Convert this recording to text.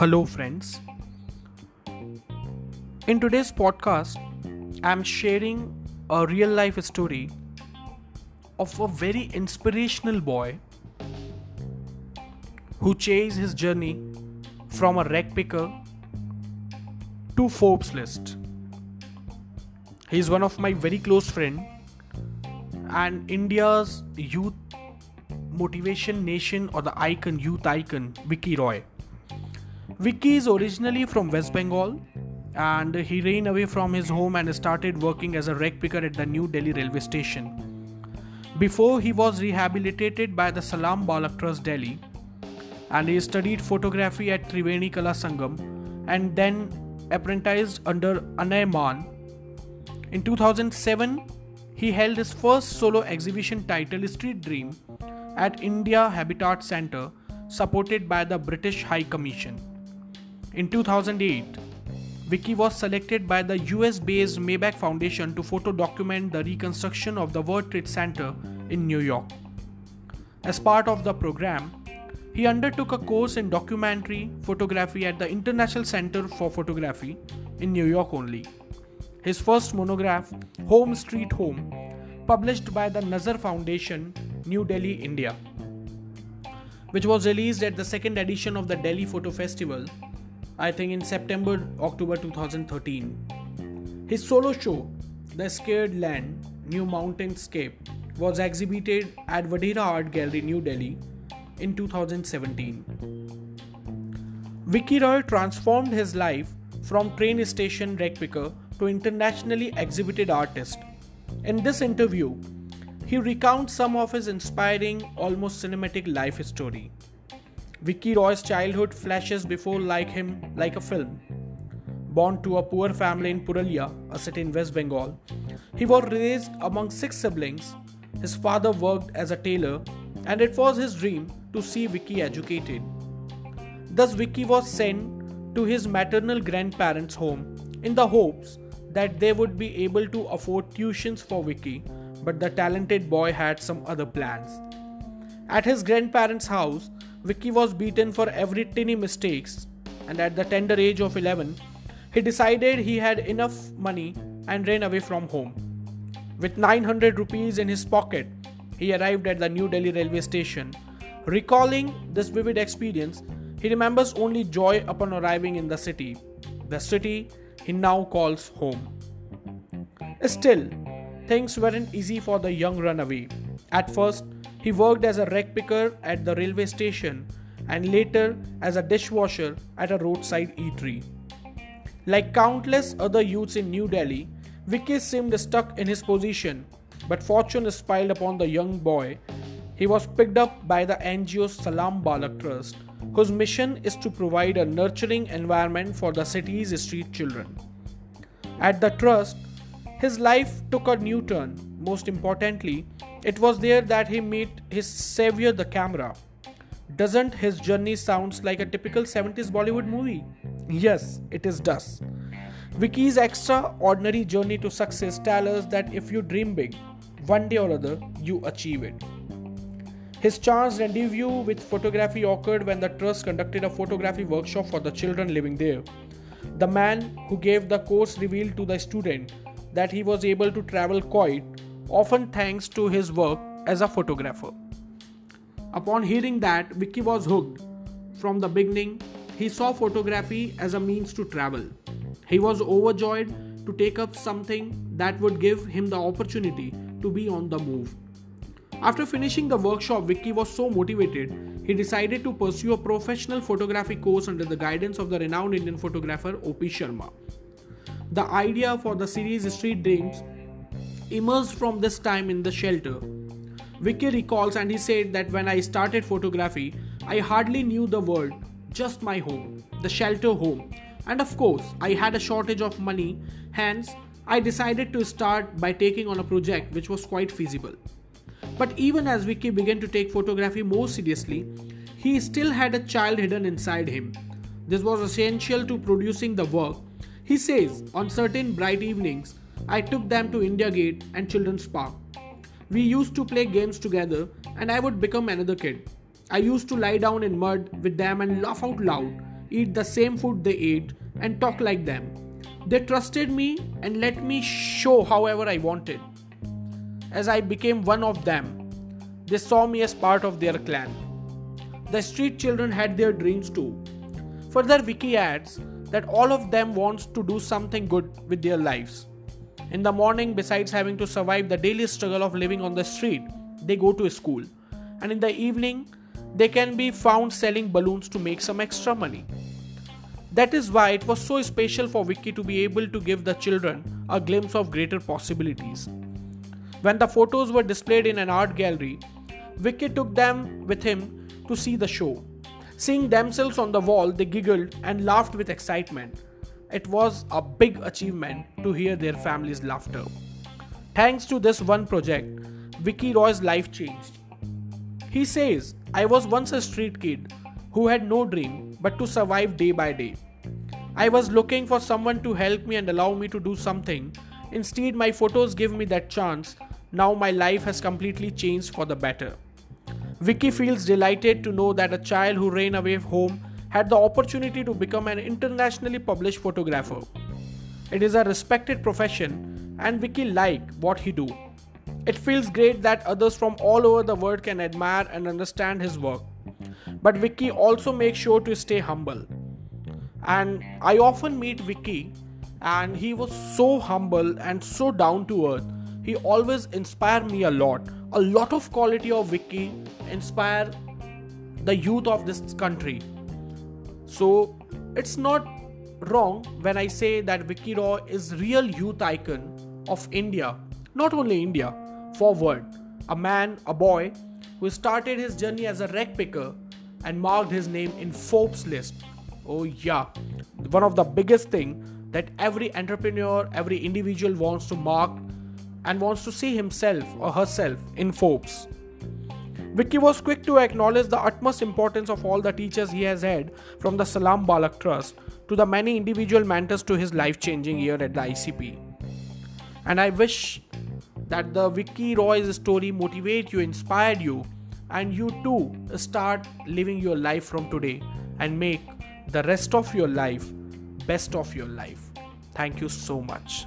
Hello, friends. In today's podcast, I'm sharing a real life story of a very inspirational boy who chased his journey from a rag picker to Forbes list. He's one of my very close friend and India's youth motivation nation or the icon youth icon Vicky Roy. Vicky is originally from West Bengal and he ran away from his home and started working as a rag picker at the New Delhi railway station. Before he was rehabilitated by the Salaam Baalak Trust Delhi and he studied photography at Triveni Kala Sangam and then apprenticed under Anay Mann. In 2007, he held his first solo exhibition titled Street Dream at India Habitat Centre, supported by the British High Commission. In 2008, Vicky was selected by the US based Maybach Foundation to photo document the reconstruction of the World Trade Center in New York. As part of the program, he undertook a course in documentary photography at the International Center for Photography in New York only. His first monograph, Home Street Home, published by the Nazar Foundation, New Delhi, India, which was released at the second edition of the Delhi Photo Festival, I think in September October 2013. His solo show, The Scared Land New Mountainscape, was exhibited at Vadehra Art Gallery, New Delhi in 2017. Vicky Roy transformed his life from train station rag picker to internationally exhibited artist. In this interview, he recounts some of his inspiring, almost cinematic life story. Vicky Roy's childhood flashes before like him like a film. Born to a poor family in Purulia, a city in West Bengal, he was raised among six siblings. His father worked as a tailor, and it was his dream to see Vicky educated. Thus, Vicky was sent to his maternal grandparents' home in the hopes that they would be able to afford tuitions for Vicky, but the talented boy had some other plans. At his grandparents' house, Vicky was beaten for every tiny mistakes, and at the tender age of 11, he decided he had enough money and ran away from home. With 900 rupees in his pocket, he arrived at the New Delhi railway station. Recalling this vivid experience, he remembers only joy upon arriving in the city, the city he now calls home. Still, things weren't easy for the young runaway. At first, he worked as a rag picker at the railway station and later as a dishwasher at a roadside eatery. Like countless other youths in New Delhi, Vicky seemed stuck in his position, but fortune smiled upon the young boy. He was picked up by the NGO Salaam Baalak Trust, whose mission is to provide a nurturing environment for the city's street children. At the trust, his life took a new turn. Most importantly, it was there that he met his savior, the camera. Doesn't his journey sounds like a typical 70s Bollywood movie? Yes, it is does. Vicky's extraordinary journey to success tells us that if you dream big, one day or other you achieve it. His chance rendezvous with photography occurred when the trust conducted a photography workshop for the children living there. The man who gave the course revealed to the student that he was able to travel quite often thanks to his work as a photographer. Upon hearing that, Vicky was hooked. From the beginning, he saw photography as a means to travel. He was overjoyed to take up something that would give him the opportunity to be on the move. After finishing the workshop, Vicky was so motivated, he decided to pursue a professional photography course under the guidance of the renowned Indian photographer O.P. Sharma. The idea for the series Street Dreams emerged from this time in the shelter. Vicky recalls and he said that when I started photography, I hardly knew the world, just my home, the shelter home. And of course, I had a shortage of money, hence, I decided to start by taking on a project which was quite feasible. But even as Vicky began to take photography more seriously, he still had a child hidden inside him. This was essential to producing the work. He says, on certain bright evenings, I took them to India Gate and Children's Park. We used to play games together, and I would become another kid. I used to lie down in mud with them and laugh out loud eat the same food they ate, and talk like them. They trusted me and let me show however I wanted. As I became one of them, they saw me as part of their clan. The street children had their dreams too. Further, Vicky adds that all of them wants to do something good with their lives. In the morning, besides having to survive the daily struggle of living on the street, they go to school. And in the evening, they can be found selling balloons to make some extra money. That is why it was so special for Vicky to be able to give the children a glimpse of greater possibilities. When the photos were displayed in an art gallery, Vicky took them with him to see the show. Seeing themselves on the wall, they giggled and laughed with excitement. It was a big achievement to hear their family's laughter. Thanks to this one project, Vicky Roy's life changed. He says, I was once a street kid who had no dream but to survive day by day. I was looking for someone to help me and allow me to do something. Instead, my photos give me that chance. Now my life has completely changed for the better. Vicky feels delighted to know that a child who ran away home had the opportunity to become an internationally published photographer. It is a respected profession and Vicky like what he do. It feels great that others from all over the world can admire and understand his work. But Vicky also makes sure to stay humble. And I often meet Vicky and he was so humble and so down to earth. He always inspired me a lot. A lot of quality of Vicky inspire the youth of this country. So it's not wrong when I say that Vicky Roy is real youth icon of India, not only India, forward. A man, a boy, who started his journey as a rag picker and marked his name in Forbes list. Oh yeah, one of the biggest thing that every entrepreneur, every individual wants to mark and wants to see himself or herself in Forbes. Vicky was quick to acknowledge the utmost importance of all the teachers he has had from the Salaam Baalak Trust to the many individual mentors to his life changing year at the ICP. And I wish that the Vicky Roy's story motivate you, inspired you, and you too start living your life from today and make the rest of your life best of your life. Thank you so much.